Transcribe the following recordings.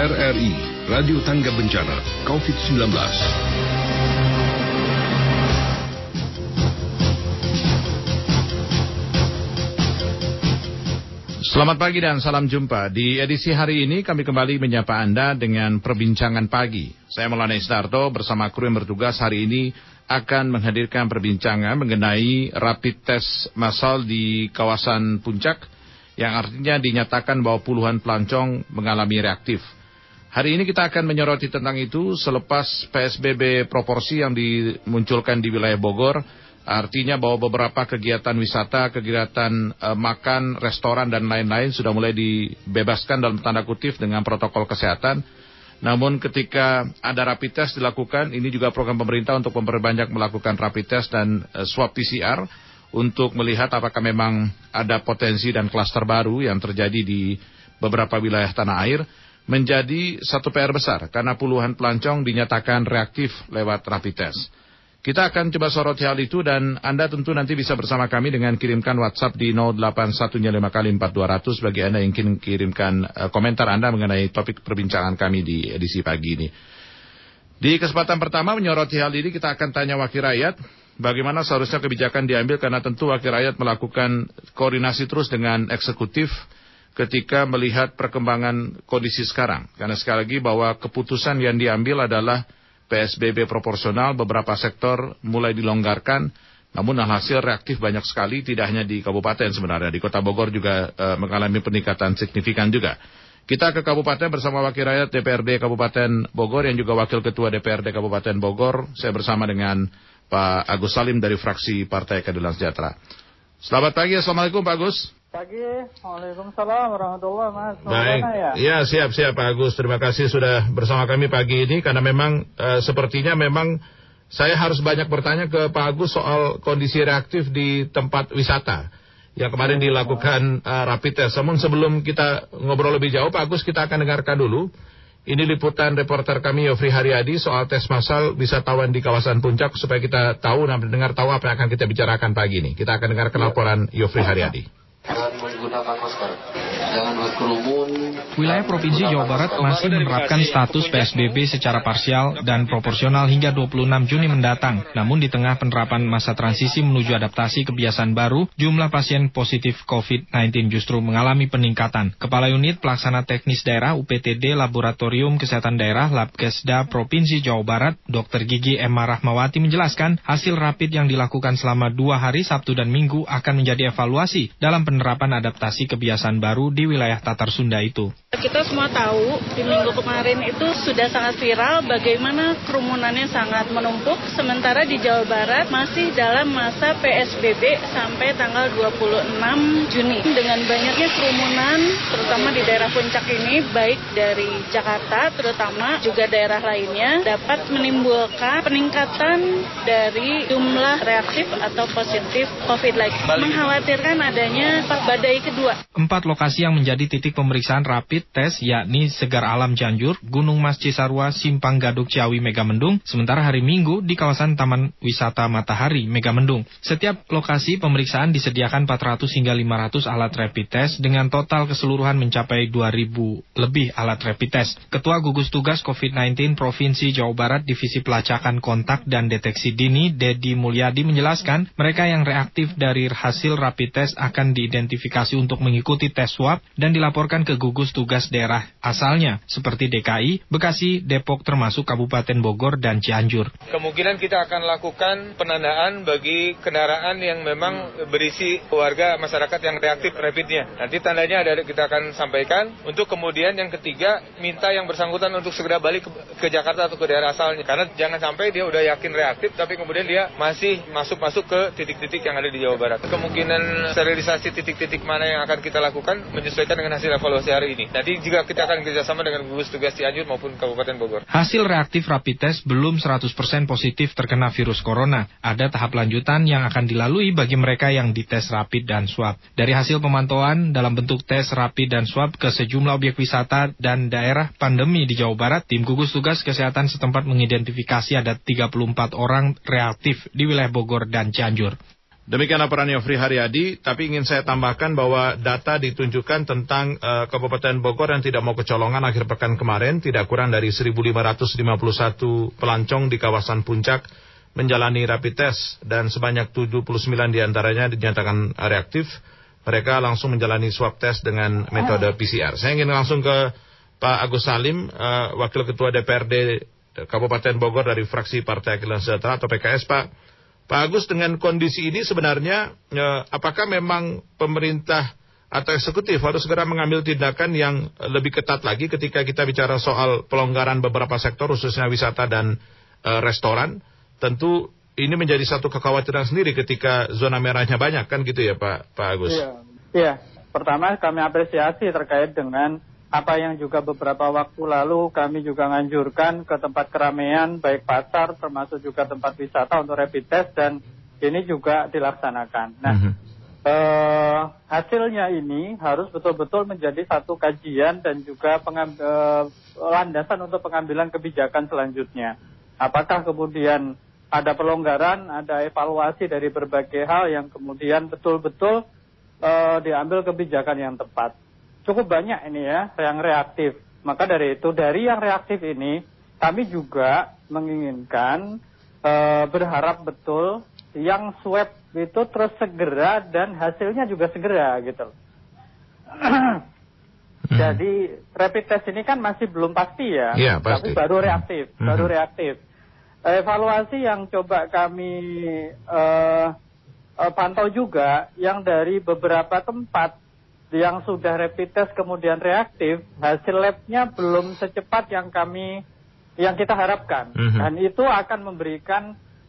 RRI Radio Tangga Bencana COVID-19. Selamat pagi dan salam jumpa. Di edisi hari ini kami kembali menyapa Anda dengan perbincangan pagi. Saya Maulana Istarto bersama kru yang bertugas hari ini akan menghadirkan perbincangan mengenai rapid test massal di kawasan Puncak yang artinya dinyatakan bahwa puluhan pelancong mengalami reaktif. Hari ini kita akan menyoroti tentang itu selepas PSBB proporsi yang dimunculkan di wilayah Bogor, artinya bahwa beberapa kegiatan wisata, kegiatan e, makan, restoran dan lain-lain sudah mulai dibebaskan dalam tanda kutip dengan protokol kesehatan. Namun ketika ada rapid test dilakukan, ini juga program pemerintah untuk memperbanyak melakukan rapid test dan e, swab PCR untuk melihat apakah memang ada potensi dan klaster baru yang terjadi di beberapa wilayah tanah air menjadi satu PR besar karena puluhan pelancong dinyatakan reaktif lewat rapid test. Kita akan coba soroti hal itu dan Anda tentu nanti bisa bersama kami dengan kirimkan WhatsApp di 0815 kali 4200 bagi Anda yang ingin kirimkan uh, komentar Anda mengenai topik perbincangan kami di edisi pagi ini. Di kesempatan pertama menyoroti hal ini kita akan tanya wakil rakyat bagaimana seharusnya kebijakan diambil karena tentu wakil rakyat melakukan koordinasi terus dengan eksekutif ketika melihat perkembangan kondisi sekarang. Karena sekali lagi bahwa keputusan yang diambil adalah PSBB proporsional, beberapa sektor mulai dilonggarkan, namun hasil reaktif banyak sekali, tidak hanya di kabupaten sebenarnya. Di kota Bogor juga e, mengalami peningkatan signifikan juga. Kita ke kabupaten bersama Wakil Rakyat DPRD Kabupaten Bogor yang juga Wakil Ketua DPRD Kabupaten Bogor. Saya bersama dengan Pak Agus Salim dari fraksi Partai Keadilan Sejahtera. Selamat pagi, Assalamualaikum Pak Agus. Pagi, Waalaikumsalam warahmatullahi wabarakatuh. Baik, ya? ya siap siap Pak Agus. Terima kasih sudah bersama kami pagi ini karena memang e, sepertinya memang saya harus banyak bertanya ke Pak Agus soal kondisi reaktif di tempat wisata yang kemarin dilakukan e, rapid test. Namun sebelum kita ngobrol lebih jauh, Pak Agus kita akan dengarkan dulu ini liputan reporter kami Yofri Haryadi soal tes massal wisatawan di kawasan puncak supaya kita tahu dan mendengar tahu apa yang akan kita bicarakan pagi ini. Kita akan dengar laporan Yofri Haryadi. Jangan menggunakan masker, jangan berkerumun, Wilayah Provinsi Jawa Barat masih menerapkan status PSBB secara parsial dan proporsional hingga 26 Juni mendatang. Namun di tengah penerapan masa transisi menuju adaptasi kebiasaan baru, jumlah pasien positif COVID-19 justru mengalami peningkatan. Kepala Unit Pelaksana Teknis Daerah UPTD Laboratorium Kesehatan Daerah Labkesda Provinsi Jawa Barat, Dr. Gigi Emma Rahmawati menjelaskan hasil rapid yang dilakukan selama dua hari Sabtu dan Minggu akan menjadi evaluasi dalam penerapan adaptasi kebiasaan baru di wilayah Tatar Sunda itu. Kita semua tahu di minggu kemarin itu sudah sangat viral bagaimana kerumunannya sangat menumpuk sementara di Jawa Barat masih dalam masa PSBB sampai tanggal 26 Juni. Dengan banyaknya kerumunan terutama di daerah puncak ini baik dari Jakarta terutama juga daerah lainnya dapat menimbulkan peningkatan dari jumlah reaktif atau positif COVID lagi mengkhawatirkan adanya badai kedua. Empat lokasi yang menjadi titik pemeriksaan rapid test yakni Segar Alam Cianjur, Gunung Mas Cisarua, Simpang Gaduk Ciawi Megamendung, sementara hari Minggu di kawasan Taman Wisata Matahari Megamendung. Setiap lokasi pemeriksaan disediakan 400 hingga 500 alat rapid test dengan total keseluruhan mencapai 2000 lebih alat rapid test. Ketua Gugus Tugas COVID-19 Provinsi Jawa Barat Divisi Pelacakan Kontak dan Deteksi Dini Dedi Mulyadi menjelaskan mereka yang reaktif dari hasil rapid test akan diidentifikasi untuk mengikuti tes swab dan dilaporkan ke gugus tugas tugas daerah asalnya seperti DKI, Bekasi, Depok termasuk Kabupaten Bogor dan Cianjur. Kemungkinan kita akan lakukan penandaan bagi kendaraan yang memang berisi warga masyarakat yang reaktif rapidnya. Nanti tandanya ada kita akan sampaikan. Untuk kemudian yang ketiga minta yang bersangkutan untuk segera balik ke, ke Jakarta atau ke daerah asalnya. Karena jangan sampai dia udah yakin reaktif tapi kemudian dia masih masuk-masuk ke titik-titik yang ada di Jawa Barat. Kemungkinan sterilisasi titik-titik mana yang akan kita lakukan menyesuaikan dengan hasil evaluasi hari ini. Nanti juga kita akan kerjasama dengan gugus tugas Cianjur maupun Kabupaten Bogor. Hasil reaktif rapid test belum 100% positif terkena virus corona. Ada tahap lanjutan yang akan dilalui bagi mereka yang dites rapid dan swab. Dari hasil pemantauan dalam bentuk tes rapid dan swab ke sejumlah objek wisata dan daerah pandemi di Jawa Barat, tim gugus tugas kesehatan setempat mengidentifikasi ada 34 orang reaktif di wilayah Bogor dan Cianjur. Demikian laporan Yofri Haryadi, tapi ingin saya tambahkan bahwa data ditunjukkan tentang uh, Kabupaten Bogor yang tidak mau kecolongan akhir pekan kemarin, tidak kurang dari 1.551 pelancong di kawasan puncak menjalani rapid test dan sebanyak 79 di antaranya dinyatakan reaktif. Mereka langsung menjalani swab test dengan metode PCR. Saya ingin langsung ke Pak Agus Salim, uh, Wakil Ketua DPRD Kabupaten Bogor dari fraksi Partai Keadilan Sejahtera atau PKS, Pak. Pak Agus dengan kondisi ini sebenarnya eh, apakah memang pemerintah atau eksekutif harus segera mengambil tindakan yang lebih ketat lagi ketika kita bicara soal pelonggaran beberapa sektor khususnya wisata dan eh, restoran tentu ini menjadi satu kekhawatiran sendiri ketika zona merahnya banyak kan gitu ya Pak Pak Agus. Iya. Iya. Pertama kami apresiasi terkait dengan apa yang juga beberapa waktu lalu kami juga menganjurkan ke tempat keramaian baik pasar termasuk juga tempat wisata untuk rapid test dan ini juga dilaksanakan. Nah, mm -hmm. eh, hasilnya ini harus betul-betul menjadi satu kajian dan juga eh, landasan untuk pengambilan kebijakan selanjutnya. Apakah kemudian ada pelonggaran, ada evaluasi dari berbagai hal yang kemudian betul-betul eh, diambil kebijakan yang tepat cukup banyak ini ya yang reaktif. Maka dari itu dari yang reaktif ini kami juga menginginkan e, berharap betul yang swab itu terus segera dan hasilnya juga segera gitu. Jadi rapid test ini kan masih belum pasti ya, ya pasti. tapi baru reaktif, hmm. baru reaktif. Evaluasi yang coba kami uh, uh, pantau juga yang dari beberapa tempat yang sudah rapid test kemudian reaktif, hasil labnya belum secepat yang kami yang kita harapkan. Mm -hmm. Dan itu akan memberikan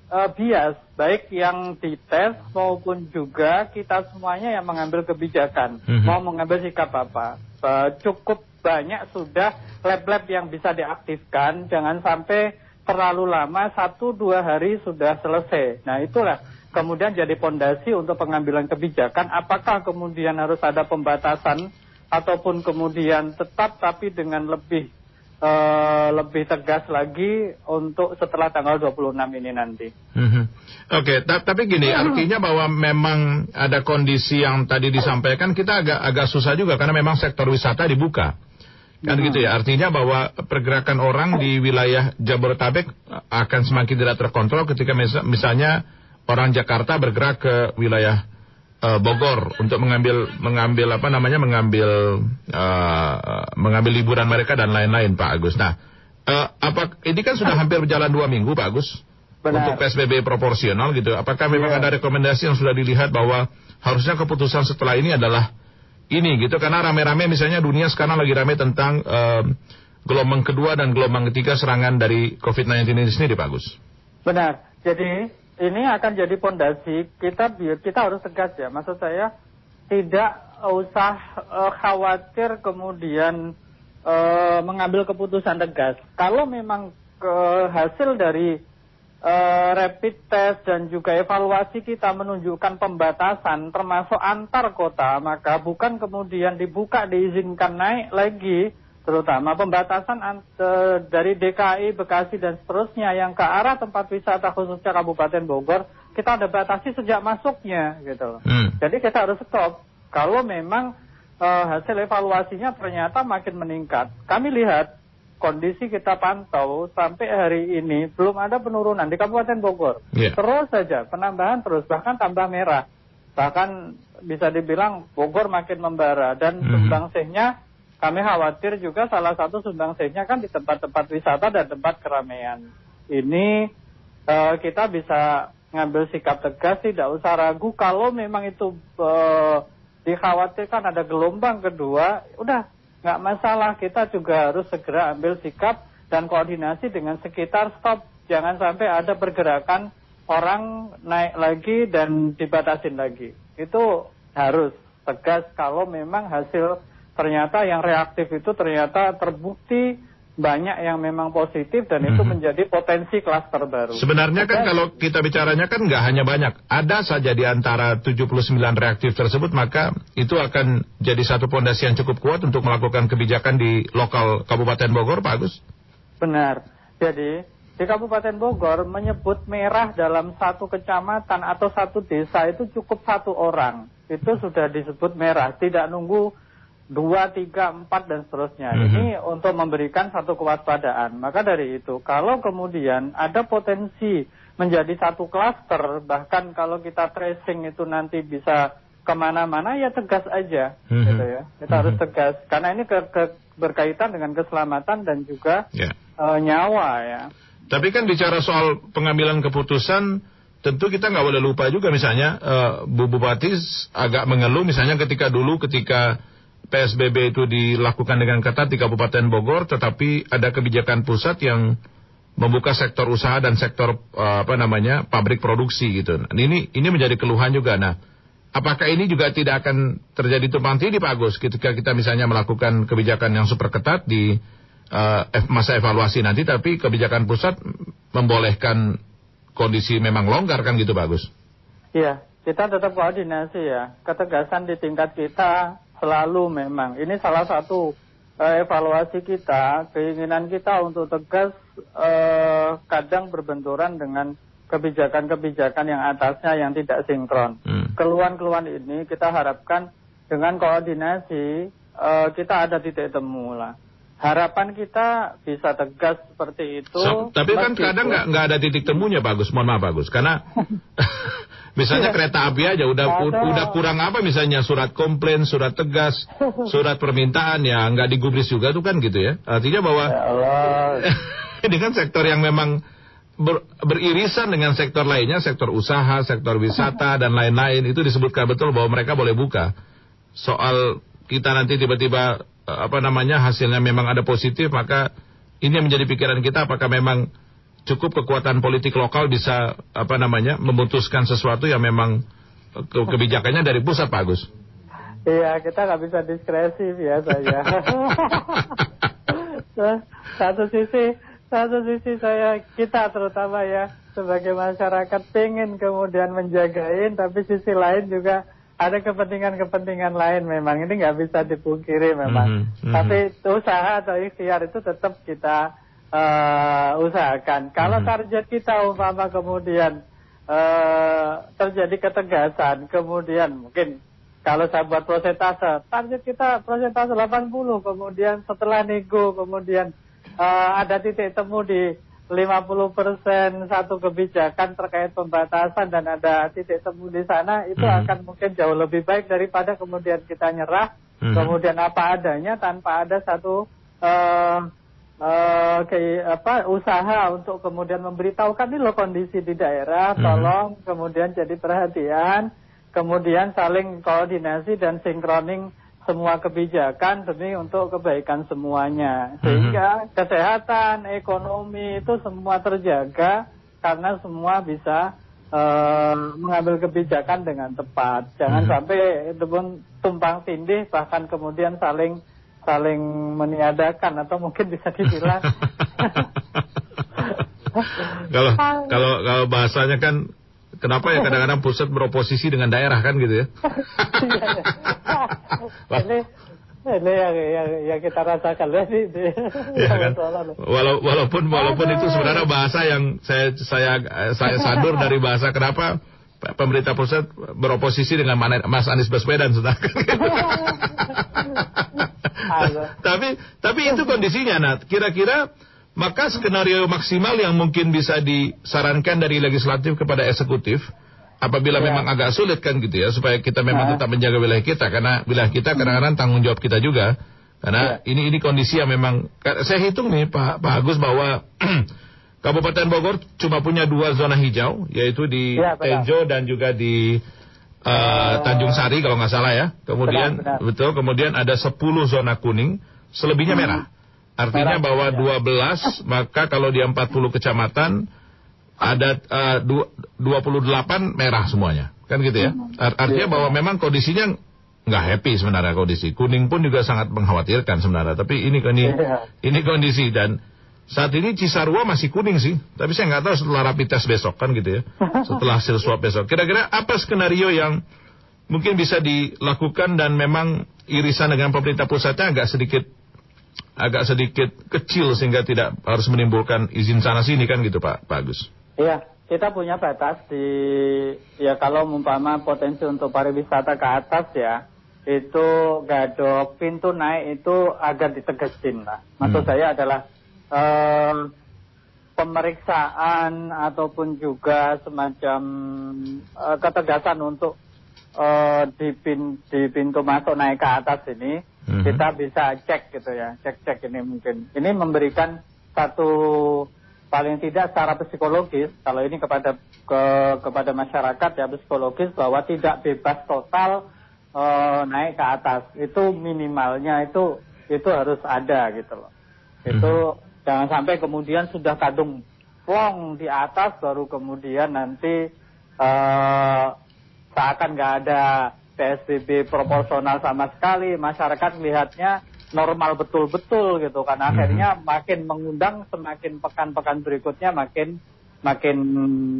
uh, bias baik yang dites maupun juga kita semuanya yang mengambil kebijakan mm -hmm. mau mengambil sikap apa. Uh, cukup banyak sudah lab-lab yang bisa diaktifkan, jangan sampai terlalu lama satu dua hari sudah selesai. Nah itulah kemudian jadi pondasi untuk pengambilan kebijakan apakah kemudian harus ada pembatasan ataupun kemudian tetap tapi dengan lebih uh, lebih tegas lagi untuk setelah tanggal 26 ini nanti. Mm-hmm. Oke, okay, tapi gini artinya bahwa memang ada kondisi yang tadi disampaikan kita agak agak susah juga karena memang sektor wisata dibuka. Kan hmm. gitu ya, artinya bahwa pergerakan orang di wilayah Jabodetabek akan semakin tidak terkontrol ketika misalnya orang Jakarta bergerak ke wilayah uh, Bogor untuk mengambil mengambil apa namanya mengambil uh, mengambil liburan mereka dan lain-lain Pak Agus. Nah, uh, apa ini kan sudah hampir berjalan dua minggu Pak Agus Benar. untuk PSBB proporsional gitu. Apakah memang yeah. ada rekomendasi yang sudah dilihat bahwa harusnya keputusan setelah ini adalah ini gitu karena rame-rame misalnya dunia sekarang lagi rame tentang uh, gelombang kedua dan gelombang ketiga serangan dari COVID-19 ini sendiri Pak Agus. Benar. Jadi ini akan jadi pondasi kita kita harus tegas ya. Maksud saya tidak usah uh, khawatir kemudian uh, mengambil keputusan tegas. Kalau memang ke hasil dari uh, rapid test dan juga evaluasi kita menunjukkan pembatasan termasuk antar kota, maka bukan kemudian dibuka diizinkan naik lagi terutama pembatasan dari DKI, Bekasi dan seterusnya yang ke arah tempat wisata khususnya Kabupaten Bogor kita udah batasi sejak masuknya gitu Hmm. Jadi kita harus stop. Kalau memang uh, hasil evaluasinya ternyata makin meningkat. Kami lihat kondisi kita pantau sampai hari ini belum ada penurunan di Kabupaten Bogor. Yeah. Terus saja penambahan terus bahkan tambah merah. Bahkan bisa dibilang Bogor makin membara dan hmm. Kami khawatir juga salah satu sumbangsihnya kan di tempat-tempat wisata dan tempat keramaian. Ini uh, kita bisa ngambil sikap tegas, tidak usah ragu. Kalau memang itu uh, dikhawatirkan ada gelombang kedua, udah nggak masalah. Kita juga harus segera ambil sikap dan koordinasi dengan sekitar stop. Jangan sampai ada pergerakan orang naik lagi dan dibatasin lagi. Itu harus tegas kalau memang hasil ternyata yang reaktif itu ternyata terbukti banyak yang memang positif dan itu hmm. menjadi potensi klaster baru. Sebenarnya kan kalau kita bicaranya kan nggak hanya banyak, ada saja di antara 79 reaktif tersebut maka itu akan jadi satu pondasi yang cukup kuat untuk melakukan kebijakan di lokal Kabupaten Bogor, Pak Agus. Benar. Jadi di Kabupaten Bogor menyebut merah dalam satu kecamatan atau satu desa itu cukup satu orang. Itu sudah disebut merah, tidak nunggu dua, tiga, empat dan seterusnya. Mhm. Ini untuk memberikan satu kewaspadaan. Maka dari itu, kalau kemudian ada potensi menjadi satu klaster, bahkan kalau kita tracing itu nanti bisa ke mana-mana, ya tegas aja, Mhm. gitu ya. Kita harus tegas, karena ini ke- ke- berkaitan dengan keselamatan dan juga Ya. eh, nyawa ya. Tapi kan bicara soal pengambilan keputusan, tentu kita nggak boleh lupa juga misalnya eh, Bu Bupati agak mengeluh misalnya ketika dulu ketika PSBB itu dilakukan dengan ketat di Kabupaten Bogor, tetapi ada kebijakan pusat yang membuka sektor usaha dan sektor eh, apa namanya pabrik produksi gitu. Nah, ini ini menjadi keluhan juga. Nah, apakah ini juga tidak akan terjadi tumpang tindih Pak Agus ketika kita misalnya melakukan kebijakan yang super ketat di ef- masa evaluasi nanti, tapi kebijakan pusat membolehkan kondisi memang longgar kan gitu Pak Agus? Iya, kita tetap koordinasi ya. Ketegasan di tingkat kita selalu memang. Ini salah satu eh, evaluasi kita, keinginan kita untuk tegas eh, kadang berbenturan dengan kebijakan-kebijakan yang atasnya yang tidak sinkron. Hmm. Keluhan-keluhan ini kita harapkan dengan koordinasi eh, kita ada titik temu lah. Harapan kita bisa tegas seperti itu. So- tapi kan kadang nggak nggak ada titik temunya Pak Agus. Mohon maaf Pak Agus, karena misalnya Iya. kereta api aja udah udah kurang apa misalnya surat komplain, surat tegas, surat permintaan ya nggak digubris juga tuh kan gitu ya. Artinya bahwa Ya ini kan sektor yang memang ber- beririsan dengan sektor lainnya, sektor usaha, sektor wisata dan lain-lain itu disebutkan betul bahwa mereka boleh buka. Soal kita nanti tiba-tiba apa namanya hasilnya memang ada positif, maka ini yang menjadi pikiran kita apakah memang cukup kekuatan politik lokal bisa apa namanya memutuskan sesuatu yang memang eh, ke- kebijakannya dari pusat Pak Agus. Iya, kita nggak bisa diskresi biasanya. satu sisi, satu sisi saya kita terutama ya sebagai masyarakat pengen kemudian menjagain, tapi sisi lain juga ada kepentingan-kepentingan lain memang ini nggak bisa dipungkiri memang. Mhm, mhm. Tapi usaha atau ikhtiar itu tetap kita eh, usahakan. Kalau Mhm. target kita umpama kemudian eh, terjadi ketegasan, kemudian mungkin kalau saya buat prosentase, target kita prosentase 80, kemudian setelah nego, kemudian eh, ada titik temu di 50 persen satu kebijakan terkait pembatasan dan ada titik temu di sana, itu Mhm. akan mungkin jauh lebih baik daripada kemudian kita nyerah, Mhm. kemudian apa adanya tanpa ada satu eh, eh, kayak apa usaha untuk kemudian memberitahukan ini loh kondisi di daerah, Mhm. tolong kemudian jadi perhatian, kemudian saling koordinasi dan sinkroning semua kebijakan demi untuk kebaikan semuanya. Sehingga kesehatan, ekonomi itu semua terjaga karena semua bisa eh, mengambil kebijakan dengan tepat. Jangan Mhm. sampai itu pun tumpang tindih bahkan kemudian saling saling meniadakan atau mungkin bisa dibilang kalau kalau kalau bahasanya kan kenapa ya kadang-kadang pusat beroposisi dengan daerah kan gitu ya. ini ini yang, yang, yang kita rasakan. Di ya kan? Walau, walaupun walaupun itu sebenarnya bahasa yang saya saya saya sadur dari bahasa kenapa pemerintah pusat beroposisi dengan Mas Anies Baswedan Aduh. tapi tapi itu kondisinya nah kira-kira maka skenario maksimal yang mungkin bisa disarankan dari legislatif kepada eksekutif apabila Ya. memang agak sulit kan gitu ya supaya kita memang Ah. tetap menjaga wilayah kita karena wilayah kita kadang-kadang tanggung jawab kita juga karena Ya. ini ini kondisi yang memang saya hitung nih Pak Pak Agus bahwa Kabupaten Bogor cuma punya dua zona hijau yaitu di Ya, benar. Tenjo dan juga di eh, Tanjung Sari kalau nggak salah ya kemudian Benar, benar. betul kemudian ada 10 zona kuning selebihnya merah artinya bahwa ya. 12 maka kalau di 40 kecamatan ada eh, du- 28 merah semuanya. Kan gitu ya? Ar- artinya Iya. bahwa memang kondisinya nggak happy sebenarnya kondisi. Kuning pun juga sangat mengkhawatirkan sebenarnya. Tapi ini ini Iya. ini kondisi. Dan saat ini Cisarua masih kuning sih. Tapi saya nggak tahu setelah rapid test besok kan gitu ya. Setelah hasil swab besok. Kira-kira apa skenario yang mungkin bisa dilakukan dan memang irisan dengan pemerintah pusatnya agak sedikit agak sedikit kecil sehingga tidak harus menimbulkan izin sana sini kan gitu Pak Pak Agus. Iya, kita punya batas di ya kalau umpama potensi untuk pariwisata ke atas ya itu gadok pintu naik itu agar ditegasin lah. Maksud Hmm. saya adalah eh, pemeriksaan ataupun juga semacam eh, ketegasan untuk eh, di, pin- di pintu masuk naik ke atas ini Mhm. kita bisa cek gitu ya, cek-cek ini mungkin. Ini memberikan satu paling tidak secara psikologis kalau ini kepada ke, kepada masyarakat ya psikologis bahwa tidak bebas total eh, naik ke atas itu minimalnya itu itu harus ada gitu loh. Itu jangan sampai kemudian sudah kadung plong di atas baru kemudian nanti eh seakan nggak ada PSBB proporsional sama sekali, masyarakat melihatnya normal betul-betul gitu kan. Akhirnya makin mengundang semakin pekan-pekan berikutnya makin makin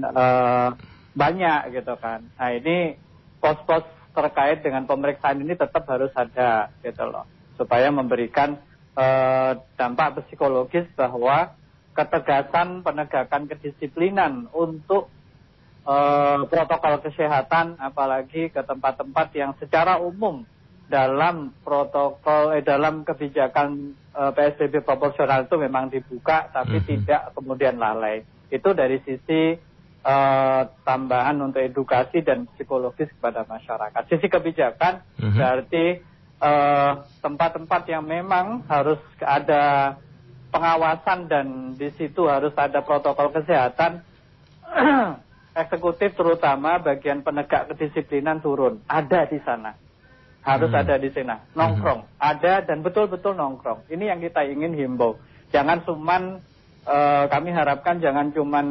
eh, banyak gitu kan. Nah ini pos-pos terkait dengan pemeriksaan ini tetap harus ada gitu loh, supaya memberikan eh, dampak psikologis bahwa ketegasan penegakan kedisiplinan untuk eh, protokol kesehatan apalagi ke tempat-tempat yang secara umum dalam protokol eh, dalam kebijakan eh, PSBB proporsional itu memang dibuka tapi Mhm. tidak kemudian lalai. Itu dari sisi eh, tambahan untuk edukasi dan psikologis kepada masyarakat. Sisi kebijakan Mhm. berarti eh, tempat-tempat yang memang harus ada pengawasan dan di situ harus ada protokol kesehatan eksekutif terutama bagian penegak kedisiplinan turun. Ada di sana. Harus Hmm. ada di sana nongkrong. Ada dan betul-betul nongkrong. Ini yang kita ingin himbau. Jangan cuman eh, kami harapkan jangan cuman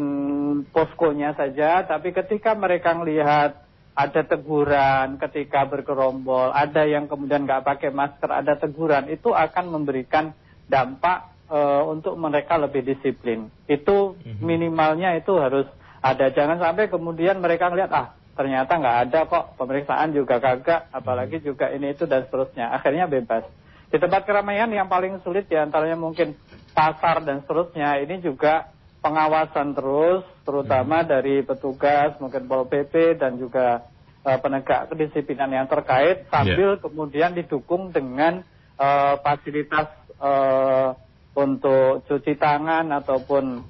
poskonya saja tapi ketika mereka melihat ada teguran ketika bergerombol ada yang kemudian nggak pakai masker ada teguran itu akan memberikan dampak eh, untuk mereka lebih disiplin. Itu minimalnya itu harus ada jangan sampai kemudian mereka ngelihat ah ternyata nggak ada kok pemeriksaan juga kagak apalagi juga ini itu dan seterusnya. Akhirnya bebas. Di tempat keramaian yang paling sulit di antaranya mungkin pasar dan seterusnya ini juga pengawasan terus terutama dari petugas mungkin pol pp dan juga eh, penegak kedisiplinan yang terkait sambil kemudian didukung dengan eh, fasilitas eh, untuk cuci tangan ataupun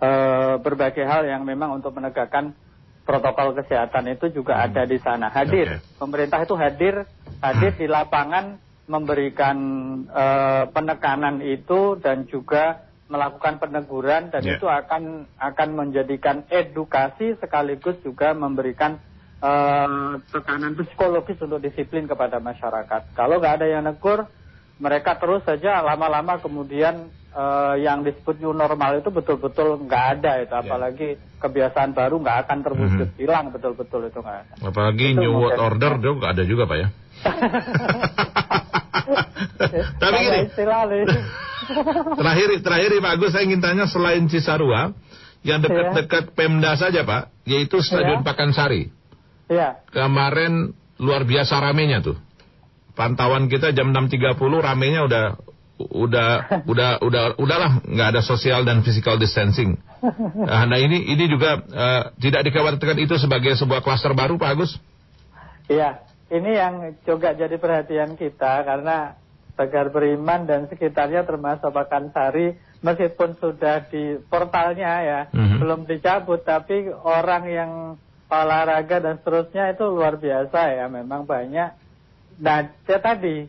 eh, berbagai hal yang memang untuk menegakkan protokol kesehatan itu juga ada di sana. Hadir. Oke. pemerintah itu hadir. Hadir di lapangan memberikan eh, penekanan itu dan juga melakukan peneguran dan Ya. itu akan akan menjadikan edukasi sekaligus juga memberikan eh, tekanan psikologis untuk disiplin kepada masyarakat. Kalau nggak ada yang negur mereka terus saja lama-lama kemudian eh, yang disebut new normal itu betul-betul nggak ada itu apalagi kebiasaan baru nggak akan terwujud hilang betul-betul itu nggak ada. Apalagi Itu New World. Order juga ada juga Pak ya. Tapi gini, terakhir terakhir Pak Agus saya ingin tanya selain Cisarua yang dekat-dekat Pemda saja Pak, yaitu Stadion Ya. Pakansari. ya Kemarin luar biasa ramenya tuh. Pantauan kita jam 6.30 ramenya udah udah udah udah udahlah nggak ada social dan physical distancing. Nah, nah ini ini juga eh, tidak dikhawatirkan itu sebagai sebuah klaster baru Pak Agus? Iya, ini yang juga jadi perhatian kita karena Tegar Beriman dan sekitarnya termasuk Pakansari meskipun sudah di portalnya ya Mhm. belum dicabut tapi orang yang olahraga dan seterusnya itu luar biasa ya memang banyak. Nah, ya tadi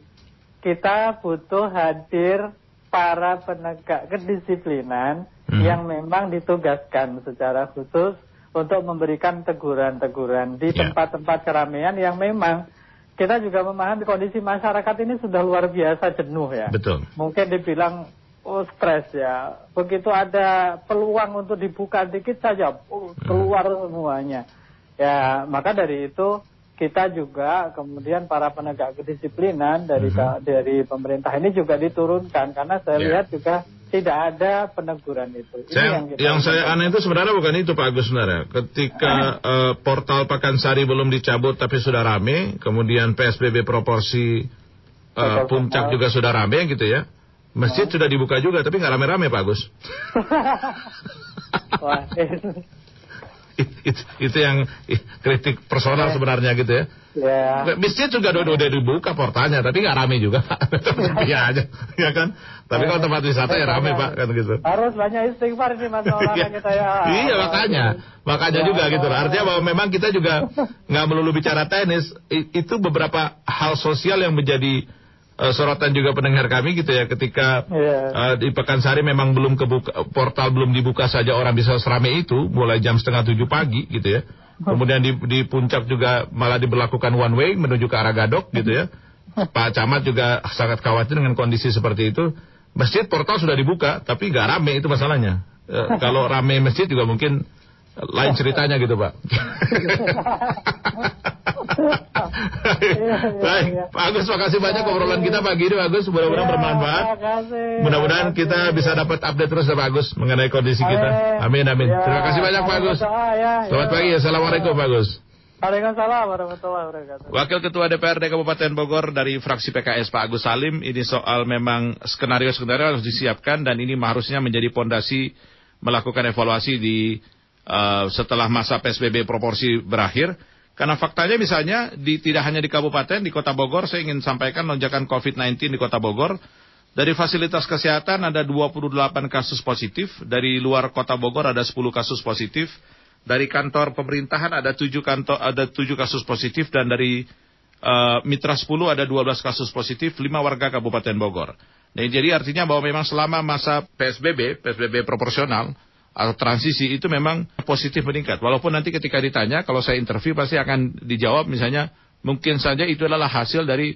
kita butuh hadir para penegak kedisiplinan Mhm. yang memang ditugaskan secara khusus untuk memberikan teguran-teguran di Ya. tempat-tempat keramaian yang memang kita juga memahami kondisi masyarakat ini sudah luar biasa jenuh ya. Betul. Mungkin dibilang oh stres ya. Begitu ada peluang untuk dibuka dikit saja oh, keluar semuanya. Ya, maka dari itu kita juga kemudian para penegak kedisiplinan dari ka- dari pemerintah ini juga diturunkan karena saya Ya. lihat juga tidak ada peneguran itu. Ini Saya, kita yang saya aneh itu sebenarnya bukan itu Pak Agus sebenarnya. Ketika eh, portal Pakansari belum dicabut tapi sudah rame, kemudian PSBB proporsi eh, Proporsional. puncak juga sudah rame gitu ya. Masjid sudah dibuka juga, tapi nggak rame-rame Pak Agus. Wah, It- it- itu yang kritik personal sebenarnya gitu ya. ya. Masjid juga udah, udah dibuka portalnya, tapi nggak rame juga Pak. Iya aja, ya kan. Tapi kalau tempat wisata ya rame Pak, kan gitu. Harus banyak istighfar ini Mas Maulana kita ya. Iya makanya, makanya Ya, juga gitu loh. Allah. Artinya bahwa memang kita juga nggak melulu bicara tenis, I- itu beberapa hal sosial yang menjadi eh, sorotan juga pendengar kami gitu ya. Ketika Iya. eh, di Pekansari memang belum kebuka, portal belum dibuka saja orang bisa seramai itu, mulai jam setengah tujuh pagi gitu ya. Kemudian di, di puncak juga malah diberlakukan one way menuju ke arah Gadok gitu ya. Pak Camat juga sangat khawatir dengan kondisi seperti itu. Masjid portal sudah dibuka, tapi nggak rame itu masalahnya. Eh, kalau rame masjid juga mungkin lain ceritanya gitu Pak. Baik, Pak Agus makasih banyak obrolan kita pagi ini Pak Agus, mudah-mudahan bermanfaat. Mudah-mudahan kita bisa dapat update terus ya Pak Agus mengenai kondisi kita. Amin amin. Terima kasih banyak Pak Agus. ya, Selamat pagi, assalamualaikum Pak Agus. Waalaikumsalam warahmatullahi wabarakatuh. Wakil Ketua DPRD Kabupaten Bogor dari fraksi PKS Pak Agus Salim, ini soal memang skenario-skenario harus disiapkan dan ini harusnya menjadi pondasi melakukan evaluasi di eh, setelah masa PSBB proporsi berakhir. Karena faktanya misalnya di, tidak hanya di kabupaten, di kota Bogor, saya ingin sampaikan lonjakan COVID-19 di kota Bogor. Dari fasilitas kesehatan ada 28 kasus positif, dari luar kota Bogor ada 10 kasus positif, dari kantor pemerintahan ada 7 kantor ada 7 kasus positif dan dari eh, Mitra 10 ada 12 kasus positif, 5 warga Kabupaten Bogor. Nah, jadi artinya bahwa memang selama masa PSBB, PSBB proporsional atau transisi itu memang positif meningkat. Walaupun nanti ketika ditanya, kalau saya interview pasti akan dijawab misalnya mungkin saja itu adalah hasil dari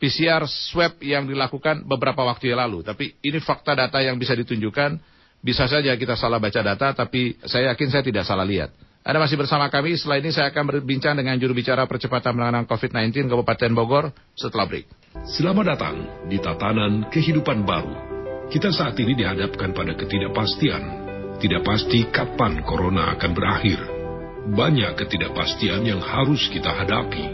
PCR swab yang dilakukan beberapa waktu yang lalu. Tapi ini fakta data yang bisa ditunjukkan. Bisa saja kita salah baca data, tapi saya yakin saya tidak salah lihat. Anda masih bersama kami. Setelah ini saya akan berbincang dengan juru bicara percepatan penanganan COVID-19 Kabupaten Bogor setelah break. Selamat datang di tatanan kehidupan baru. Kita saat ini dihadapkan pada ketidakpastian. Tidak pasti kapan corona akan berakhir. Banyak ketidakpastian yang harus kita hadapi.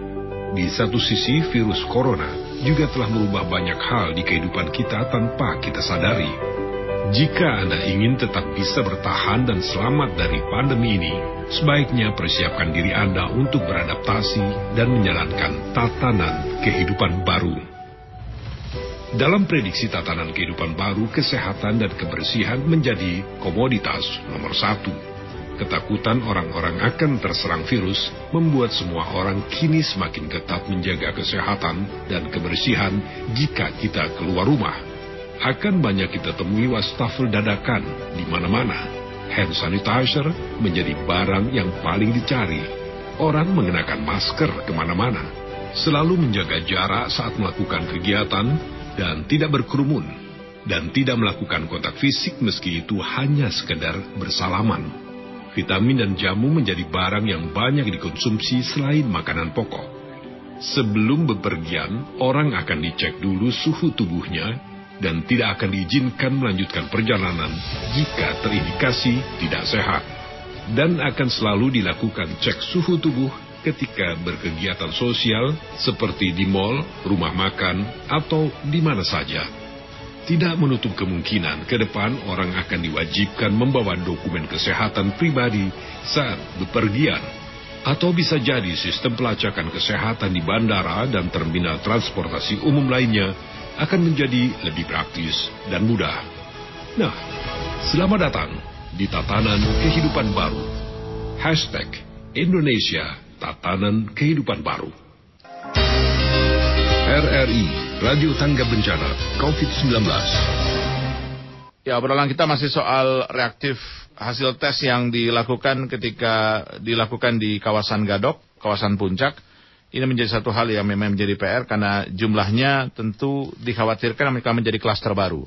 Di satu sisi, virus corona juga telah merubah banyak hal di kehidupan kita tanpa kita sadari. Jika Anda ingin tetap bisa bertahan dan selamat dari pandemi ini, sebaiknya persiapkan diri Anda untuk beradaptasi dan menjalankan tatanan kehidupan baru. Dalam prediksi tatanan kehidupan baru, kesehatan dan kebersihan menjadi komoditas nomor satu. Ketakutan orang-orang akan terserang virus membuat semua orang kini semakin ketat menjaga kesehatan dan kebersihan jika kita keluar rumah. Akan banyak kita temui wastafel dadakan di mana-mana. Hand sanitizer menjadi barang yang paling dicari. Orang mengenakan masker ke mana-mana. Selalu menjaga jarak saat melakukan kegiatan dan tidak berkerumun. Dan tidak melakukan kontak fisik meski itu hanya sekedar bersalaman. Vitamin dan jamu menjadi barang yang banyak dikonsumsi selain makanan pokok. Sebelum bepergian, orang akan dicek dulu suhu tubuhnya dan tidak akan diizinkan melanjutkan perjalanan jika terindikasi tidak sehat. Dan akan selalu dilakukan cek suhu tubuh ketika berkegiatan sosial seperti di mal, rumah makan, atau di mana saja. Tidak menutup kemungkinan ke depan orang akan diwajibkan membawa dokumen kesehatan pribadi saat bepergian. Atau bisa jadi sistem pelacakan kesehatan di bandara dan terminal transportasi umum lainnya akan menjadi lebih praktis dan mudah. Nah, selamat datang di tatanan kehidupan baru. Hashtag Indonesia Tatanan Kehidupan Baru. RRI Radio Tangga Bencana COVID-19 Ya, obrolan kita masih soal reaktif hasil tes yang dilakukan ketika dilakukan di kawasan Gadok, kawasan Puncak. Ini menjadi satu hal yang memang menjadi PR karena jumlahnya tentu dikhawatirkan mereka menjadi klaster baru.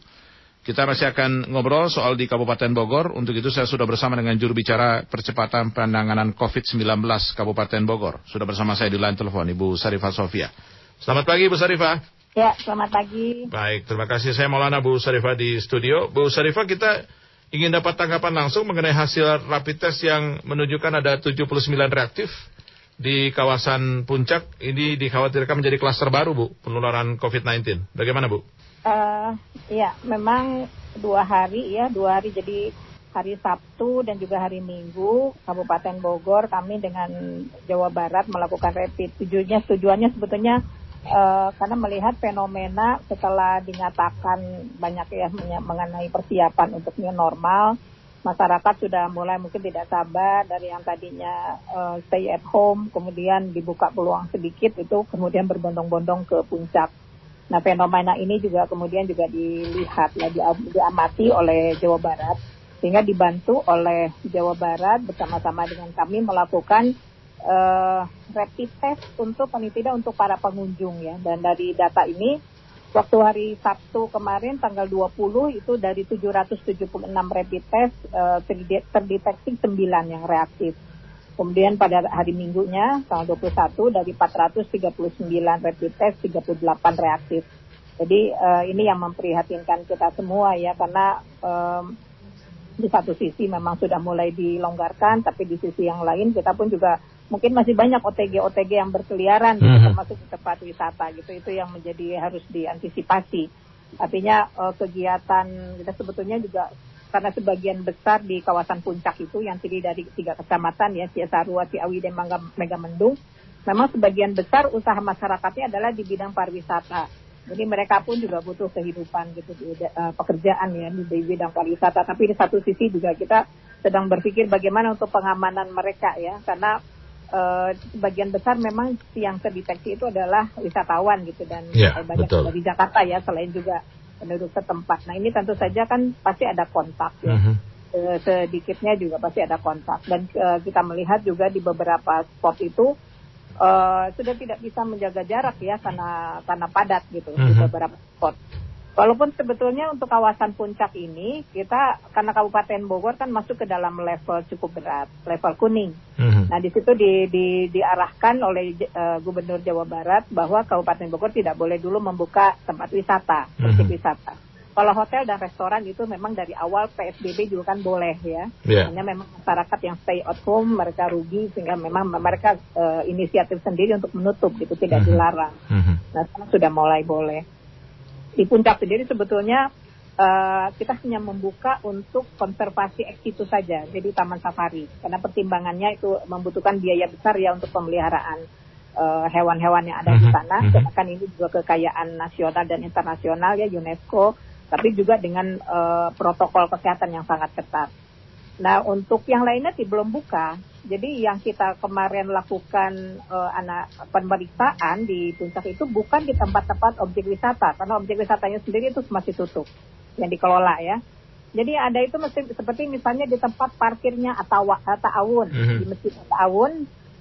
Kita masih akan ngobrol soal di Kabupaten Bogor. Untuk itu saya sudah bersama dengan juru bicara percepatan penanganan COVID-19 Kabupaten Bogor. Sudah bersama saya di line telepon, Ibu Sarifah Sofia. Selamat pagi, Bu Sarifah. Ya, selamat pagi. Baik, terima kasih. Saya Maulana Bu Sarifah di studio. Bu Sarifah, kita ingin dapat tanggapan langsung mengenai hasil rapid test yang menunjukkan ada 79 reaktif di kawasan puncak. Ini dikhawatirkan menjadi klaster baru, Bu, penularan COVID-19. Bagaimana, Bu? Uh, ya, memang dua hari ya, dua hari jadi hari Sabtu dan juga hari Minggu Kabupaten Bogor kami dengan Jawa Barat melakukan rapid. Tujuannya tujuannya sebetulnya uh, karena melihat fenomena setelah dinyatakan banyak ya mengenai persiapan untuk new normal, masyarakat sudah mulai mungkin tidak sabar dari yang tadinya uh, stay at home, kemudian dibuka peluang sedikit itu kemudian berbondong-bondong ke puncak. Nah fenomena ini juga kemudian juga dilihat ya diamati oleh Jawa Barat sehingga dibantu oleh Jawa Barat bersama-sama dengan kami melakukan uh, rapid test untuk paling tidak untuk para pengunjung ya dan dari data ini waktu hari Sabtu kemarin tanggal 20 itu dari 776 rapid test uh, terdeteksi 9 yang reaktif. Kemudian pada hari Minggunya tanggal 21 dari 439 rapid test 38 reaktif. Jadi uh, ini yang memprihatinkan kita semua ya karena um, di satu sisi memang sudah mulai dilonggarkan, tapi di sisi yang lain kita pun juga mungkin masih banyak OTG-OTG yang berkeliaran, mm -hmm. termasuk di tempat wisata gitu. Itu yang menjadi harus diantisipasi. Artinya uh, kegiatan kita sebetulnya juga karena sebagian besar di kawasan puncak itu yang terdiri dari tiga kecamatan ya Ciasarua, Ciawi dan Megamendung, memang sebagian besar usaha masyarakatnya adalah di bidang pariwisata jadi mereka pun juga butuh kehidupan gitu di uh, pekerjaan ya di, bidang pariwisata. Tapi di satu sisi juga kita sedang berpikir bagaimana untuk pengamanan mereka ya, karena uh, sebagian besar memang yang terdeteksi itu adalah wisatawan gitu dan ya, banyak betul. dari Jakarta ya, selain juga penduduk setempat. Nah ini tentu saja kan pasti ada kontak ya. Uh -huh. Sedikitnya juga pasti ada kontak dan uh, kita melihat juga di beberapa spot itu uh, sudah tidak bisa menjaga jarak ya karena karena padat gitu mm-hmm. di mhm. beberapa spot. Walaupun sebetulnya untuk kawasan puncak ini kita karena Kabupaten Bogor kan masuk ke dalam level cukup berat, level kuning. Mm-hmm. Nah di situ di, di, diarahkan oleh uh, Gubernur Jawa Barat bahwa Kabupaten Bogor tidak boleh dulu membuka tempat wisata, mm-hmm. wisata. Kalau hotel dan restoran itu memang dari awal PSBB juga kan boleh ya. Yeah. Hanya memang masyarakat yang stay at home mereka rugi sehingga memang mereka uh, inisiatif sendiri untuk menutup gitu tidak mm -hmm. dilarang. Mm -hmm. Nah sekarang sudah mulai boleh. Di puncak sendiri sebetulnya uh, kita hanya membuka untuk konservasi ex situ saja, jadi taman safari. Karena pertimbangannya itu membutuhkan biaya besar ya untuk pemeliharaan eh, hewan-hewan uh, yang ada di mhm. sana. Mm -hmm. Kan ini juga kekayaan nasional dan internasional ya UNESCO tapi juga dengan uh, protokol kesehatan yang sangat ketat. Nah, untuk yang lainnya sih belum buka. Jadi yang kita kemarin lakukan uh, anak pemeriksaan di puncak itu bukan di tempat-tempat objek wisata, karena objek wisatanya sendiri itu masih tutup yang dikelola ya. Jadi ada itu mesti seperti misalnya di tempat parkirnya atau Ta'awun, mm -hmm. di Masjid Ta'awun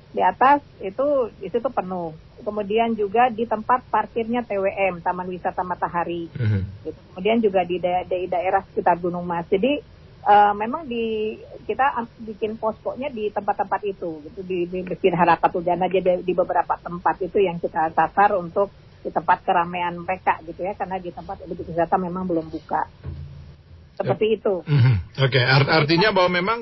di atas itu itu tuh penuh. Kemudian juga di tempat parkirnya TWM Taman Wisata Matahari. Mm-hmm. Gitu. Kemudian juga di, da- di daerah sekitar Gunung Mas. Jadi uh, memang di kita bikin poskonya di tempat-tempat itu gitu di, di Masjid Harakat Ujana aja di, di beberapa tempat itu yang kita sasar untuk di tempat keramaian mereka gitu ya karena di tempat objek wisata memang belum buka. Seperti itu. Mm-hmm. Oke, okay. Art- artinya bahwa memang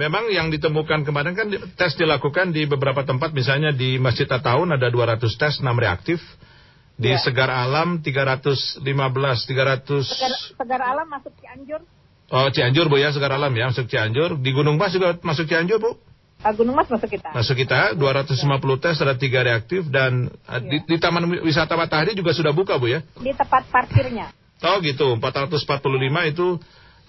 Memang yang ditemukan kemarin kan tes dilakukan di beberapa tempat, misalnya di Masjid Ataun ada 200 tes, 6 reaktif. Di ya. Segar Alam 315, 300... Segar, Segar Alam masuk Cianjur. Oh Cianjur Bu ya, Segar Alam ya, masuk Cianjur. Di Gunung Mas juga masuk Cianjur Bu? Uh, Gunung Mas masuk kita. Masuk kita, 250 ya. tes, ada 3 reaktif. Dan ya. di, di Taman Wisata Matahari juga sudah buka Bu ya? Di tempat parkirnya. Oh gitu, 445 itu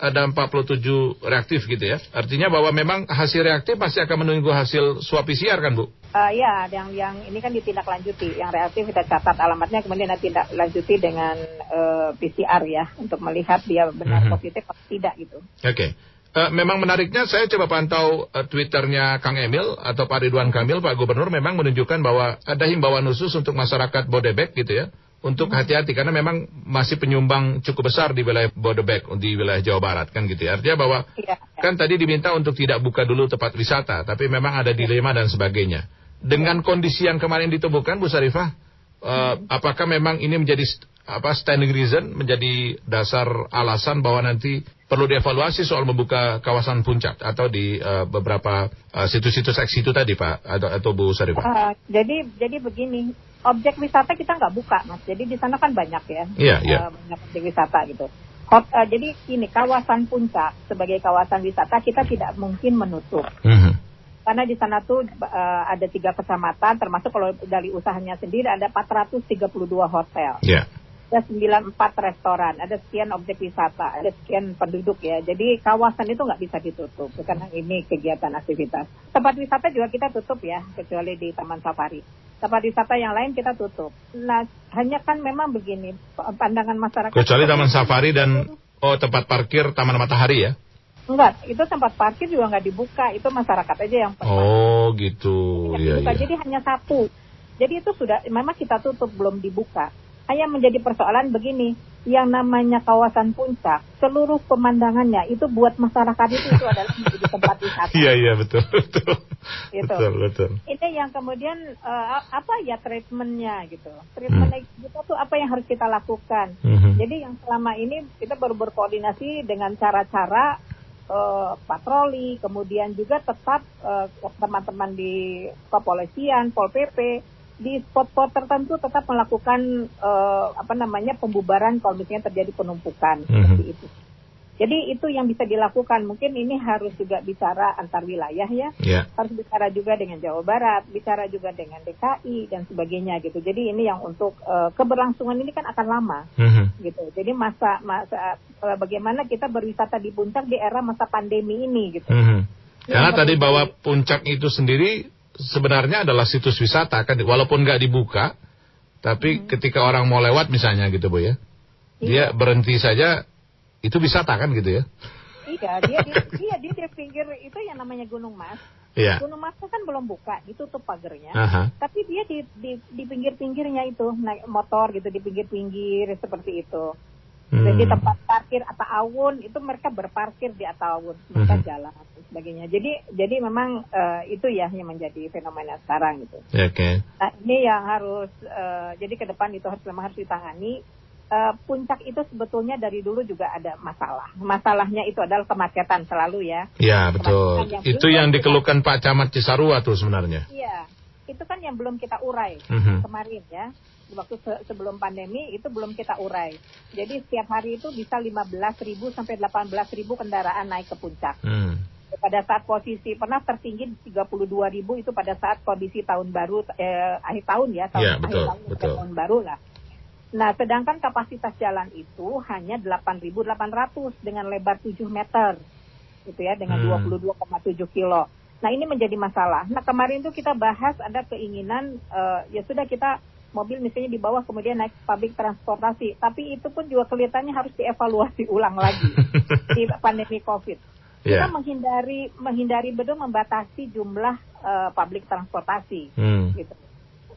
ada 47 reaktif gitu ya. Artinya bahwa memang hasil reaktif pasti akan menunggu hasil swab PCR kan Bu? Uh, ya, yang yang ini kan ditindaklanjuti. Yang reaktif kita catat alamatnya kemudian ditindaklanjuti dengan uh, eh, PCR ya untuk melihat dia benar mm -hmm. positif atau tidak gitu. Oke. Okay. Uh, eh, memang menariknya saya coba pantau uh, Twitternya Kang Emil atau Pak Ridwan Kamil Pak Gubernur memang menunjukkan bahwa ada himbauan khusus untuk masyarakat Bodebek gitu ya untuk hati-hati karena memang masih penyumbang cukup besar di wilayah Bodebek di wilayah Jawa Barat kan gitu ya. Artinya bahwa ya, kan tadi diminta untuk tidak buka dulu tempat wisata, tapi memang ada dilema dan sebagainya. Dengan kondisi yang kemarin ditemukan Bu Sarifah, uh, apakah memang ini menjadi apa standing reason menjadi dasar alasan bahwa nanti perlu dievaluasi soal membuka kawasan puncak atau di uh, beberapa uh, situs-situs eksi itu tadi Pak atau, atau Bu Sari Pak? Uh, jadi jadi begini, objek wisata kita nggak buka Mas. Jadi di sana kan banyak ya, yeah, yeah. Uh, banyak objek wisata gitu. Hot, uh, jadi ini kawasan puncak sebagai kawasan wisata kita tidak mungkin menutup. Mm -hmm. Karena di sana tuh uh, ada tiga kecamatan, termasuk kalau dari usahanya sendiri ada 432 hotel. Yeah ada 94 restoran, ada sekian objek wisata, ada sekian penduduk ya. Jadi kawasan itu nggak bisa ditutup karena ini kegiatan aktivitas. Tempat wisata juga kita tutup ya, kecuali di Taman Safari. Tempat wisata yang lain kita tutup. Nah, hanya kan memang begini pandangan masyarakat. Kecuali Taman Safari dan oh tempat parkir Taman Matahari ya? Enggak, itu tempat parkir juga nggak dibuka, itu masyarakat aja yang pernah. Oh gitu, iya, iya. Jadi hanya satu. Jadi itu sudah memang kita tutup belum dibuka hanya menjadi persoalan begini, yang namanya kawasan puncak, seluruh pemandangannya itu buat masyarakat itu itu adalah menjadi tempat wisata. Iya iya betul betul. Gitu. Betul betul. Ini yang kemudian uh, apa ya treatmentnya gitu. Treatment hmm. kita tuh apa yang harus kita lakukan. Hmm. Jadi yang selama ini kita baru berkoordinasi dengan cara-cara uh, patroli, kemudian juga tetap uh, teman-teman di kepolisian, pol pp di spot-spot tertentu tetap melakukan uh, apa namanya pembubaran kalau misalnya terjadi penumpukan mm -hmm. seperti itu. Jadi itu yang bisa dilakukan. Mungkin ini harus juga bicara antar wilayah ya. Yeah. Harus bicara juga dengan Jawa Barat, bicara juga dengan DKI dan sebagainya gitu. Jadi ini yang untuk uh, keberlangsungan ini kan akan lama mm -hmm. gitu. Jadi masa masa uh, bagaimana kita berwisata di puncak di era masa pandemi ini gitu. Mm -hmm. Karena tadi bahwa puncak itu sendiri sebenarnya adalah situs wisata kan walaupun nggak dibuka tapi hmm. ketika orang mau lewat misalnya gitu bu ya iya. dia berhenti saja itu wisata kan gitu ya iya dia di, iya dia di pinggir itu yang namanya Gunung Mas Iya. Gunung Mas kan belum buka, ditutup pagernya. Aha. Tapi dia di di, di pinggir-pinggirnya itu naik motor gitu di pinggir-pinggir seperti itu. Hmm. Jadi tempat parkir atau awun itu mereka berparkir di atau mereka hmm. jalan dan sebagainya. Jadi jadi memang uh, itu ya yang menjadi fenomena sekarang gitu. Oke. Okay. Nah ini yang harus uh, jadi ke depan itu harus memang harus ditangani. Uh, puncak itu sebetulnya dari dulu juga ada masalah. Masalahnya itu adalah kemacetan selalu ya. Ya betul. Yang itu yang dikeluhkan Pak Camat Cisarua tuh sebenarnya. Iya, itu kan yang belum kita urai mhm. -huh. kemarin ya waktu se sebelum pandemi itu belum kita urai. Jadi setiap hari itu bisa 15.000 sampai 18.000 kendaraan naik ke puncak. Hmm. Pada saat posisi pernah tertinggi 32.000 itu pada saat kondisi tahun baru eh, akhir tahun ya tahun ya, betul, akhir tahun betul. tahun baru lah. Nah, sedangkan kapasitas jalan itu hanya 8.800 dengan lebar 7 meter, gitu ya, dengan hmm. 22,7 kilo. Nah, ini menjadi masalah. Nah, kemarin itu kita bahas ada keinginan, uh, ya sudah kita mobil misalnya di bawah kemudian naik public transportasi. Tapi itu pun juga kelihatannya harus dievaluasi ulang lagi di pandemi COVID. Yeah. Kita menghindari menghindari betul membatasi jumlah uh, public transportasi hmm. gitu.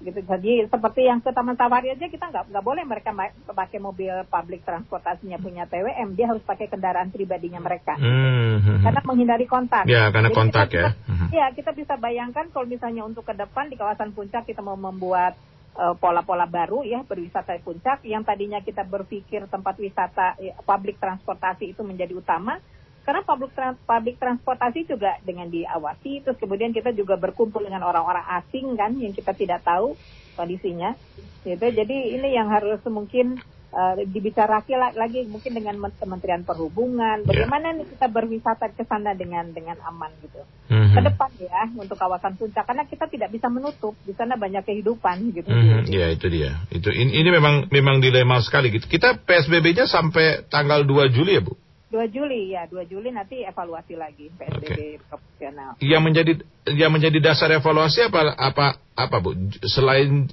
Gitu. Jadi seperti yang ke Taman Safari aja kita nggak nggak boleh mereka pakai mobil public transportasinya punya TWM, dia harus pakai kendaraan pribadinya mereka. Hmm. Karena menghindari kontak. Ya, karena Jadi kontak kita, ya. Ya, kita bisa bayangkan kalau misalnya untuk ke depan di kawasan puncak kita mau membuat Eh, pola-pola uh, baru ya berwisata di puncak. Yang tadinya kita berpikir tempat wisata ya, publik transportasi itu menjadi utama. Karena public trans public transportasi juga dengan diawasi terus kemudian kita juga berkumpul dengan orang-orang asing kan yang kita tidak tahu kondisinya. Gitu. Jadi ini yang harus mungkin uh, dibicarakan lagi mungkin dengan Kementerian Perhubungan ya. bagaimana yeah. nih kita berwisata ke sana dengan dengan aman gitu mm-hmm. ke depan ya untuk kawasan puncak karena kita tidak bisa menutup di sana banyak kehidupan gitu. Mm-hmm. Ya itu dia. Itu ini, ini memang memang dilema sekali gitu. Kita PSBB-nya sampai tanggal 2 Juli ya Bu? 2 Juli ya, 2 Juli nanti evaluasi lagi PSBB okay. proporsional. Yang menjadi yang menjadi dasar evaluasi apa apa apa Bu? Selain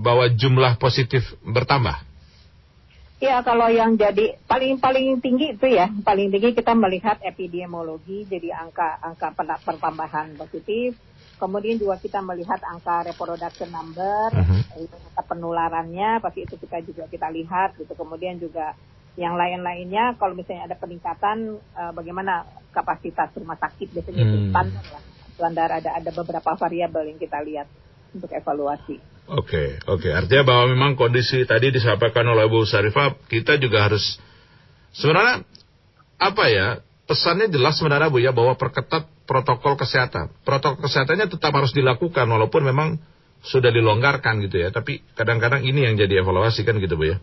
bahwa jumlah positif bertambah? Ya kalau yang jadi paling paling tinggi itu ya paling tinggi kita melihat epidemiologi jadi angka angka pertambahan positif. Kemudian juga kita melihat angka reproduction number, uh-huh. angka penularannya pasti itu kita juga kita lihat gitu. Kemudian juga yang lain-lainnya kalau misalnya ada peningkatan uh, bagaimana kapasitas rumah sakit biasanya hmm. itu standar lah. Standar ada ada beberapa variabel yang kita lihat untuk evaluasi. Oke, okay, oke. Okay. Artinya bahwa memang kondisi tadi disampaikan oleh Bu Sarifah, kita juga harus sebenarnya apa ya pesannya jelas sebenarnya Bu ya bahwa perketat protokol kesehatan. Protokol kesehatannya tetap harus dilakukan walaupun memang sudah dilonggarkan gitu ya. Tapi kadang-kadang ini yang jadi evaluasi kan gitu Bu ya.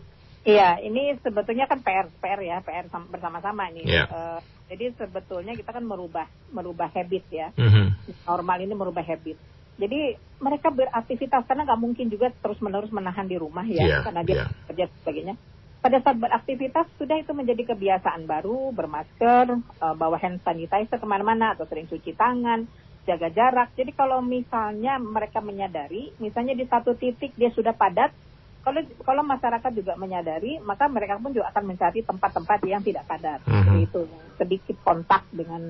Iya, ini sebetulnya kan PR, PR ya, PR bersama-sama ini. Yeah. Uh, jadi sebetulnya kita kan merubah, merubah habit ya. Mm-hmm. Normal ini merubah habit. Jadi mereka beraktivitas karena nggak mungkin juga terus-menerus menahan di rumah ya, Yeah, karena dia yeah. kerja dan sebagainya. Pada saat beraktivitas sudah itu menjadi kebiasaan baru, bermasker, uh, bawa hand sanitizer ke mana-mana atau sering cuci tangan, jaga jarak. Jadi kalau misalnya mereka menyadari, misalnya di satu titik dia sudah padat, kalau kalau masyarakat juga menyadari, maka mereka pun juga akan mencari tempat-tempat yang tidak padat. Mhm. Jadi itu sedikit kontak dengan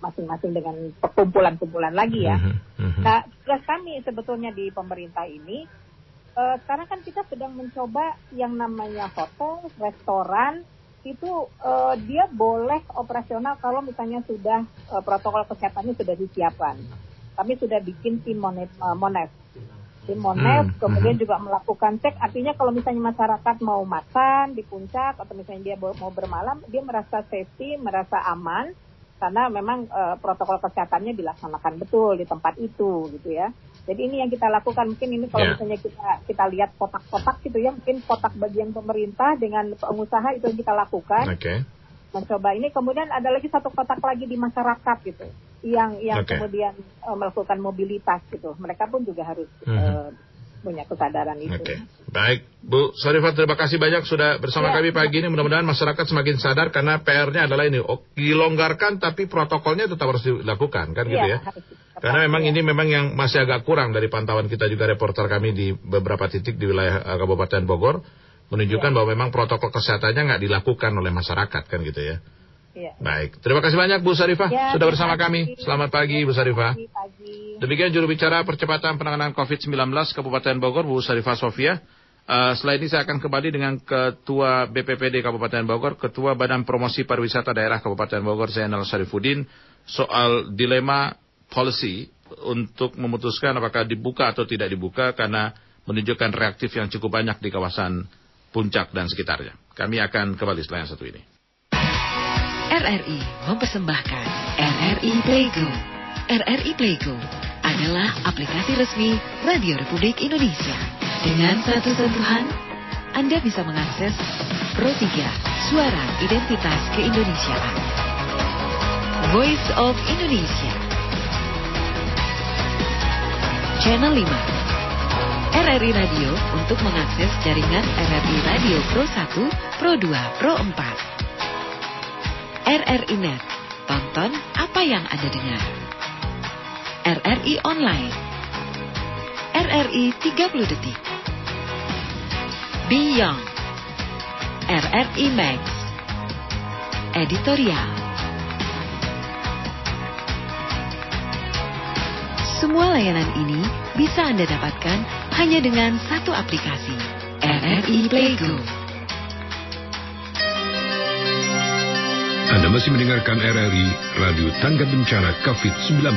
masing-masing dengan perkumpulan-kumpulan lagi ya. Mhm, mhm. Nah, tugas kami sebetulnya di pemerintah ini, eh, sekarang kan kita sedang mencoba yang namanya hotel, restoran, itu eh, dia boleh operasional kalau misalnya sudah eh, protokol kesehatannya sudah disiapkan. Kami sudah bikin tim monet, eh, mones tim mones, Hmm, kemudian hmm. juga melakukan cek. Artinya kalau misalnya masyarakat mau makan di puncak atau misalnya dia mau bermalam, dia merasa safety, merasa aman karena memang eh, protokol kesehatannya dilaksanakan betul di tempat itu gitu ya. Jadi ini yang kita lakukan mungkin ini kalau Ya. misalnya kita kita lihat kotak-kotak gitu ya, mungkin kotak bagian pemerintah dengan pengusaha itu yang kita lakukan Oke. mencoba ini kemudian ada lagi satu kotak lagi di masyarakat gitu yang yang Oke. kemudian eh, melakukan mobilitas gitu mereka pun juga harus Mhm. eh, punya kesadaran itu Oke, baik Bu Sarifat terima kasih banyak sudah bersama Ya. kami pagi ini. Mudah-mudahan masyarakat semakin sadar karena PR-nya adalah ini, oh, dilonggarkan tapi protokolnya tetap harus dilakukan kan gitu Iya, ya. harus tepat, Karena memang iya. ini memang yang masih agak kurang dari pantauan kita juga reporter kami di beberapa titik di wilayah eh, Kabupaten Bogor menunjukkan Iya. bahwa memang protokol kesehatannya nggak dilakukan oleh masyarakat kan gitu ya. Iya. Baik, terima kasih banyak Bu Sarifah Ya, sudah bersama kasih. kami. Selamat pagi Bu Sarifah. Pagi, pagi. Demikian juru bicara percepatan penanganan COVID-19 Kabupaten Bogor, Bu Sarifah Sofia. Eh, setelah ini saya akan kembali dengan Ketua BPPD Kabupaten Bogor, Ketua Badan Promosi Pariwisata Daerah Kabupaten Bogor, Zainal Sarifuddin, soal dilema policy untuk memutuskan apakah dibuka atau tidak dibuka karena menunjukkan reaktif yang cukup banyak di kawasan puncak dan sekitarnya. Kami akan kembali setelah yang satu ini. RRI mempersembahkan RRI Playgo. RRI Playgo adalah aplikasi resmi Radio Republik Indonesia. Dengan satu sentuhan, Anda bisa mengakses Pro 3 Suara Identitas Keindonesiaan. Voice of Indonesia. Channel 5. RRI Radio untuk mengakses jaringan RRI Radio Pro 1, Pro 2, Pro 4. RRI Net. Tonton apa yang Anda dengar. RRI Online. RRI 30 detik. Beyond. RRI Max. Editorial. Semua layanan ini bisa Anda dapatkan hanya dengan satu aplikasi. RRI Playgo. Anda masih mendengarkan RRI Radio Tangga Bencana COVID-19.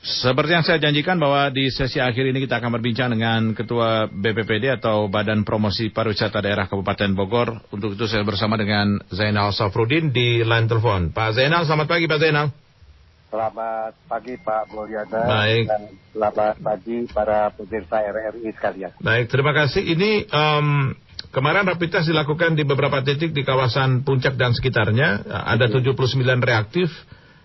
Seperti yang saya janjikan bahwa di sesi akhir ini kita akan berbincang dengan Ketua BPPD atau Badan Promosi Pariwisata Daerah Kabupaten Bogor. Untuk itu saya bersama dengan Zainal Safrudin di line telepon. Pak Zainal, selamat pagi Pak Zainal. Selamat pagi Pak Mulyana Baik. dan selamat pagi para pemirsa RRI sekalian. Baik, terima kasih. Ini em, kemarin rapid test dilakukan di beberapa titik di kawasan Puncak dan sekitarnya. Ada 79 reaktif.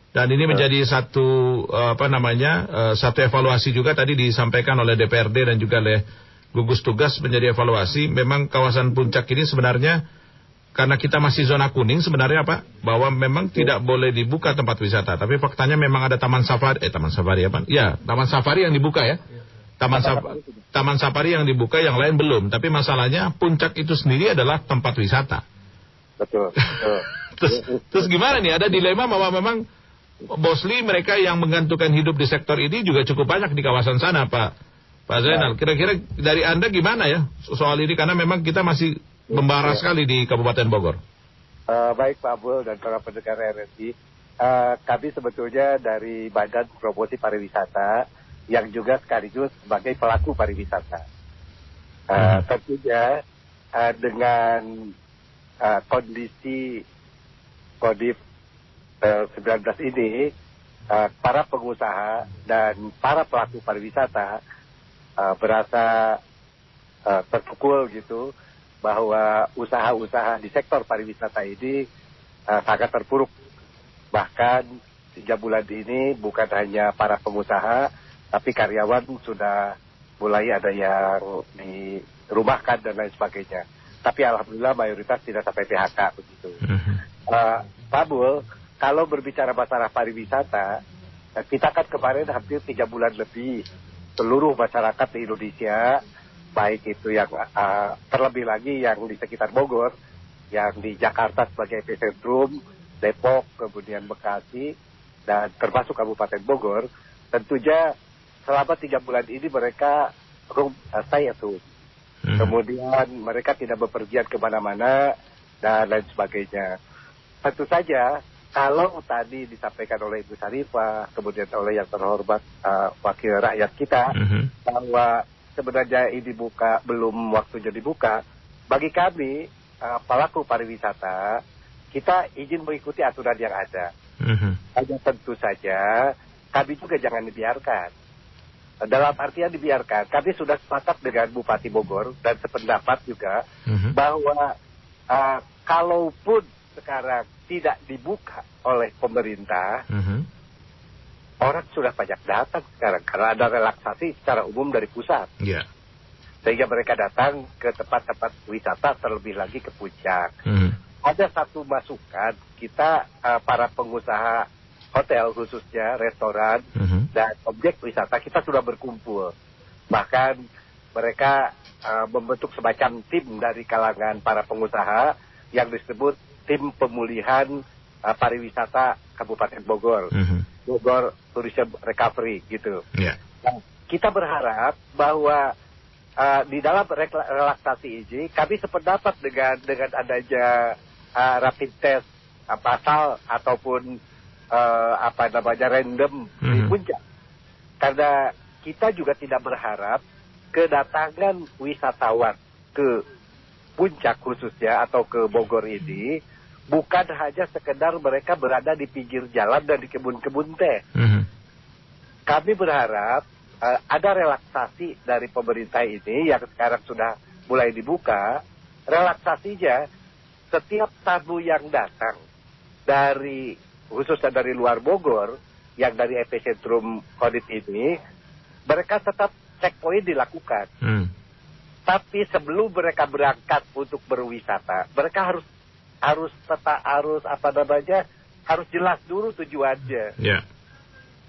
Dan ini menjadi satu eh, apa namanya eh, satu evaluasi juga tadi disampaikan oleh DPRD dan juga oleh gugus tugas menjadi evaluasi. Memang kawasan Puncak ini sebenarnya karena kita masih zona kuning sebenarnya Pak bahwa memang tidak boleh dibuka tempat wisata. Tapi faktanya memang ada taman safari eh taman safari apa? Ya taman safari yang dibuka ya. Taman safari, taman safari yang dibuka, yang lain belum. Tapi masalahnya puncak itu sendiri adalah tempat wisata. Betul. betul. terus, terus gimana nih? Ada dilema bahwa memang Bosli mereka yang menggantungkan hidup di sektor ini juga cukup banyak di kawasan sana, Pak Pak Zainal. Kira-kira dari Anda gimana ya soal ini? Karena memang kita masih membara sekali di Kabupaten Bogor. Eh, baik Pak Abul dan para pendengar RRI, eh, kami sebetulnya dari Badan Promosi Pariwisata yang juga sekaligus sebagai pelaku pariwisata. Hmm. Tentunya eh, dengan uh, kondisi COVID uh, 19 ini, uh, para pengusaha dan para pelaku pariwisata uh, berasa uh, terpukul gitu bahwa usaha-usaha di sektor pariwisata ini uh, sangat terpuruk. Bahkan tiga bulan ini bukan hanya para pengusaha, tapi karyawan sudah mulai ada yang dirumahkan dan lain sebagainya. Tapi alhamdulillah mayoritas tidak sampai PHK begitu. Uh, Pak Bul, kalau berbicara masalah pariwisata, uh, kita kan kemarin hampir tiga bulan lebih seluruh masyarakat di Indonesia, baik itu yang uh, terlebih lagi yang di sekitar Bogor, yang di Jakarta sebagai epicentrum, Depok, kemudian Bekasi, dan termasuk Kabupaten Bogor, tentunya selama tiga bulan ini mereka room, uh, stay at home. Hmm. Kemudian mereka tidak bepergian ke mana-mana dan lain sebagainya. Tentu saja kalau tadi disampaikan oleh Ibu Sarifah, kemudian oleh yang terhormat uh, wakil rakyat kita, -hmm. bahwa sebenarnya ini buka belum waktunya dibuka, bagi kami uh, pelaku pariwisata kita izin mengikuti aturan yang ada. Mm-hmm. Hanya tentu saja kami juga jangan dibiarkan. Dalam artian dibiarkan, kami sudah sepakat dengan Bupati Bogor dan sependapat juga mm-hmm. bahwa uh, kalaupun sekarang tidak dibuka oleh pemerintah, mm-hmm. orang sudah banyak datang sekarang karena ada relaksasi secara umum dari pusat. Yeah. Sehingga mereka datang ke tempat-tempat wisata terlebih lagi ke puncak. Mm-hmm. Ada satu masukan kita uh, para pengusaha hotel khususnya restoran mm-hmm. dan objek wisata kita sudah berkumpul bahkan mereka uh, membentuk semacam tim dari kalangan para pengusaha yang disebut tim pemulihan uh, pariwisata Kabupaten Bogor mm-hmm. Bogor Tourism Recovery gitu yeah. nah, kita berharap bahwa uh, di dalam relaksasi ini kami sependapat dengan dengan adanya uh, rapid test uh, pasal ataupun uh, apa namanya random hmm. di puncak. Karena kita juga tidak berharap kedatangan wisatawan ke puncak khususnya atau ke Bogor ini bukan hanya sekedar mereka berada di pinggir jalan dan di kebun-kebun teh. Hmm. Kami berharap uh, ada relaksasi dari pemerintah ini yang sekarang sudah mulai dibuka. Relaksasinya setiap tamu yang datang dari khususnya dari luar Bogor yang dari epicentrum COVID ini, mereka tetap checkpoint dilakukan. Hmm. Tapi sebelum mereka berangkat untuk berwisata, mereka harus harus tetap harus apa namanya harus jelas dulu tujuannya. Yeah.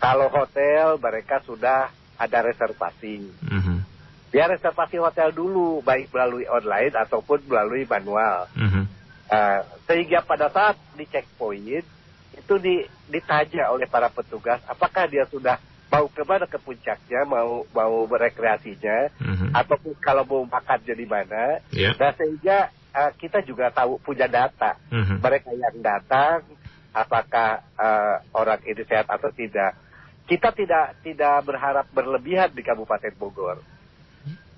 Kalau hotel mereka sudah ada reservasi. Mm -hmm. Dia reservasi hotel dulu, baik melalui online ataupun melalui manual. Mm -hmm. uh, sehingga pada saat di checkpoint itu di, ditanya oleh para petugas apakah dia sudah mau ke mana ke puncaknya, mau mau berekreasinya, mm-hmm. ataupun kalau mau makan jadi mana. Yeah. Dan sehingga uh, kita juga tahu punya data mm-hmm. mereka yang datang, apakah uh, orang ini sehat atau tidak. Kita tidak tidak berharap berlebihan di Kabupaten Bogor.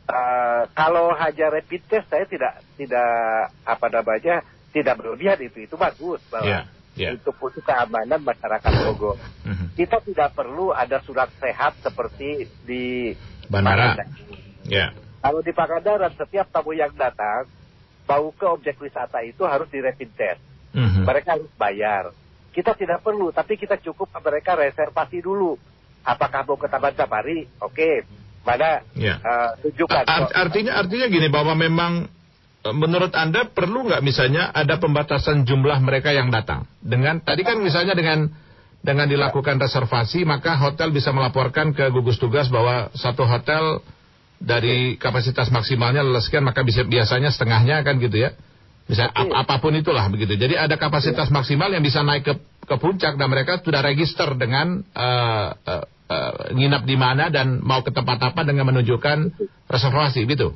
Uh, kalau hanya rapid test saya tidak tidak apa namanya tidak berlebihan itu itu bagus bahwa yeah yeah. untuk untuk keamanan masyarakat Bogor. Mm-hmm. Kita tidak perlu ada surat sehat seperti di bandara. Yeah. Kalau di Pangandaran setiap tamu yang datang mau ke objek wisata itu harus di rapid test. Mm-hmm. Mereka harus bayar. Kita tidak perlu, tapi kita cukup mereka reservasi dulu. Apakah mau ke Taman Safari? Oke, okay. mana yeah. uh, tunjukkan. Art- artinya artinya gini bahwa memang menurut Anda perlu nggak misalnya ada pembatasan jumlah mereka yang datang? Dengan tadi kan misalnya dengan dengan dilakukan reservasi maka hotel bisa melaporkan ke gugus tugas bahwa satu hotel dari kapasitas maksimalnya sekian maka bisa biasanya setengahnya kan gitu ya. Bisa ap apa pun itulah begitu. Jadi ada kapasitas maksimal yang bisa naik ke ke puncak dan mereka sudah register dengan uh, uh, uh, nginap di mana dan mau ke tempat apa dengan menunjukkan reservasi gitu.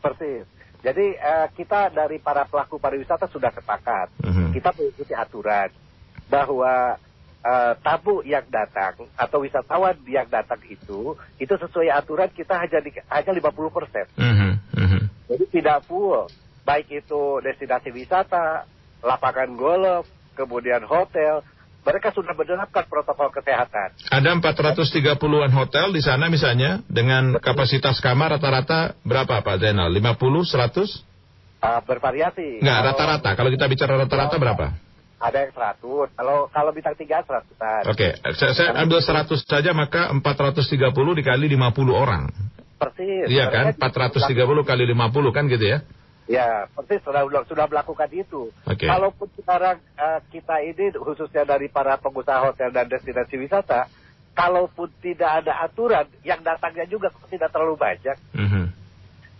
Persis. Jadi uh, kita dari para pelaku pariwisata sudah sepakat, mm-hmm. kita mengikuti aturan bahwa uh, tamu yang datang atau wisatawan yang datang itu itu sesuai aturan kita hanya di, hanya 50 persen. Mm-hmm. Mm-hmm. Jadi tidak full. baik itu destinasi wisata, lapangan golf, kemudian hotel, mereka sudah menerapkan protokol kesehatan. Ada 430-an hotel di sana misalnya dengan kapasitas kamar rata-rata berapa Pak Zainal? 50, 100? Uh, bervariasi. Enggak, rata-rata. Kalau kita bicara rata-rata berapa? Ada yang 100. Kalau kalau bintang 3 100 Oke, okay. saya, saya ambil 100 saja maka 430 dikali 50 orang. Persis. Iya kan? 430 kali 50 kan gitu ya? Ya, persis sudah sudah melakukan itu. Okay. Kalaupun sekarang uh, kita ini khususnya dari para pengusaha hotel dan destinasi wisata, kalaupun tidak ada aturan, yang datangnya juga tidak terlalu banyak. Mm -hmm.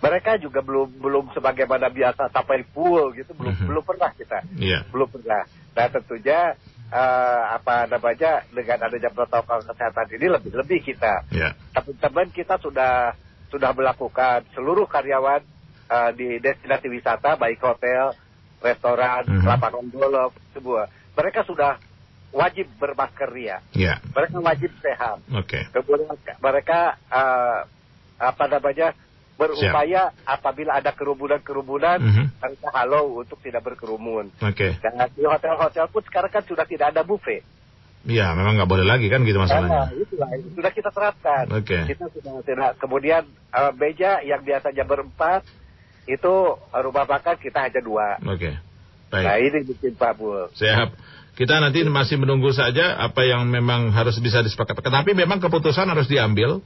Mereka juga belum belum sebagaimana biasa sampai full gitu, belum mm -hmm. belum pernah kita, yeah. belum pernah. Nah tentunya uh, apa namanya dengan adanya protokol kesehatan ini lebih lebih kita. Yeah. Teman-teman kita sudah sudah melakukan seluruh karyawan uh, di destinasi wisata baik hotel, restoran, mm -hmm. lapangan golf, sebuah mereka sudah wajib bermasker ya. Yeah. Mereka wajib sehat. Oke. Okay. Kemudian mereka uh, apa namanya berupaya Siap. apabila ada kerumunan-kerumunan mm -hmm. mereka halau untuk tidak berkerumun. Oke. Okay. Dan di hotel-hotel pun sekarang kan sudah tidak ada buffet. Iya, memang nggak boleh lagi kan gitu masalahnya. Nah, itulah, sudah kita terapkan. Oke. Okay. Kita sudah tidak. Kemudian uh, meja yang biasanya berempat itu rumah makan kita hanya dua. Oke. Okay. Baik. Nah ini bikin Pak Bul. Siap. Kita nanti masih menunggu saja apa yang memang harus bisa disepakati. Tapi memang keputusan harus diambil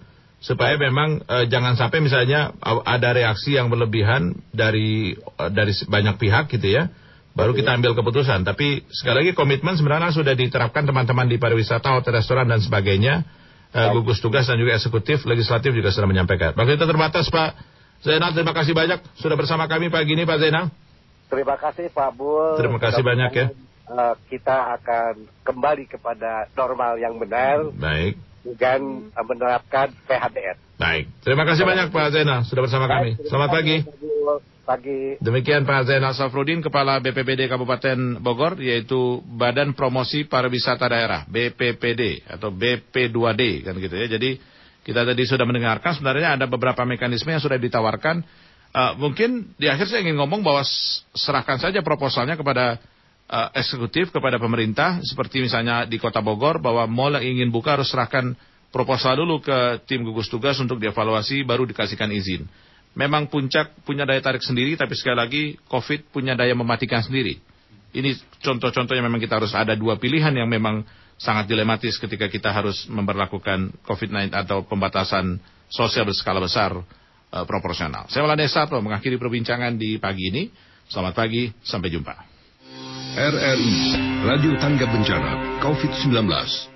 supaya memang uh, jangan sampai misalnya ada reaksi yang berlebihan dari uh, dari banyak pihak gitu ya baru kita ambil keputusan. Tapi sekali lagi komitmen sebenarnya sudah diterapkan teman-teman di pariwisata, hotel, restoran dan sebagainya. Uh, gugus tugas dan juga eksekutif, legislatif juga sudah menyampaikan. Waktu kita terbatas Pak Zainal, terima kasih banyak sudah bersama kami pagi ini Pak Zainal. Terima kasih Pak Bul. Terima kasih banyak ya. Uh, kita akan kembali kepada normal yang benar. Baik. Dengan uh, menerapkan PHBR. Baik. Terima kasih banyak Pak Zainal sudah bersama kami. Selamat pagi pagi. Demikian Pak Zainal Safrudin, Kepala BPPD Kabupaten Bogor, yaitu Badan Promosi Pariwisata Daerah, BPPD atau BP2D kan gitu ya. Jadi kita tadi sudah mendengarkan sebenarnya ada beberapa mekanisme yang sudah ditawarkan. Uh, mungkin di akhir saya ingin ngomong bahwa serahkan saja proposalnya kepada uh, eksekutif, kepada pemerintah, seperti misalnya di Kota Bogor bahwa mall yang ingin buka harus serahkan proposal dulu ke tim gugus tugas untuk dievaluasi baru dikasihkan izin. Memang puncak punya daya tarik sendiri, tapi sekali lagi COVID punya daya mematikan sendiri. Ini contoh-contoh yang memang kita harus ada dua pilihan yang memang sangat dilematis ketika kita harus memperlakukan COVID-19 atau pembatasan sosial berskala besar uh, proporsional. Saya Maulana Sarto mengakhiri perbincangan di pagi ini. Selamat pagi, sampai jumpa. RRI, Radio Tangga Bencana COVID-19.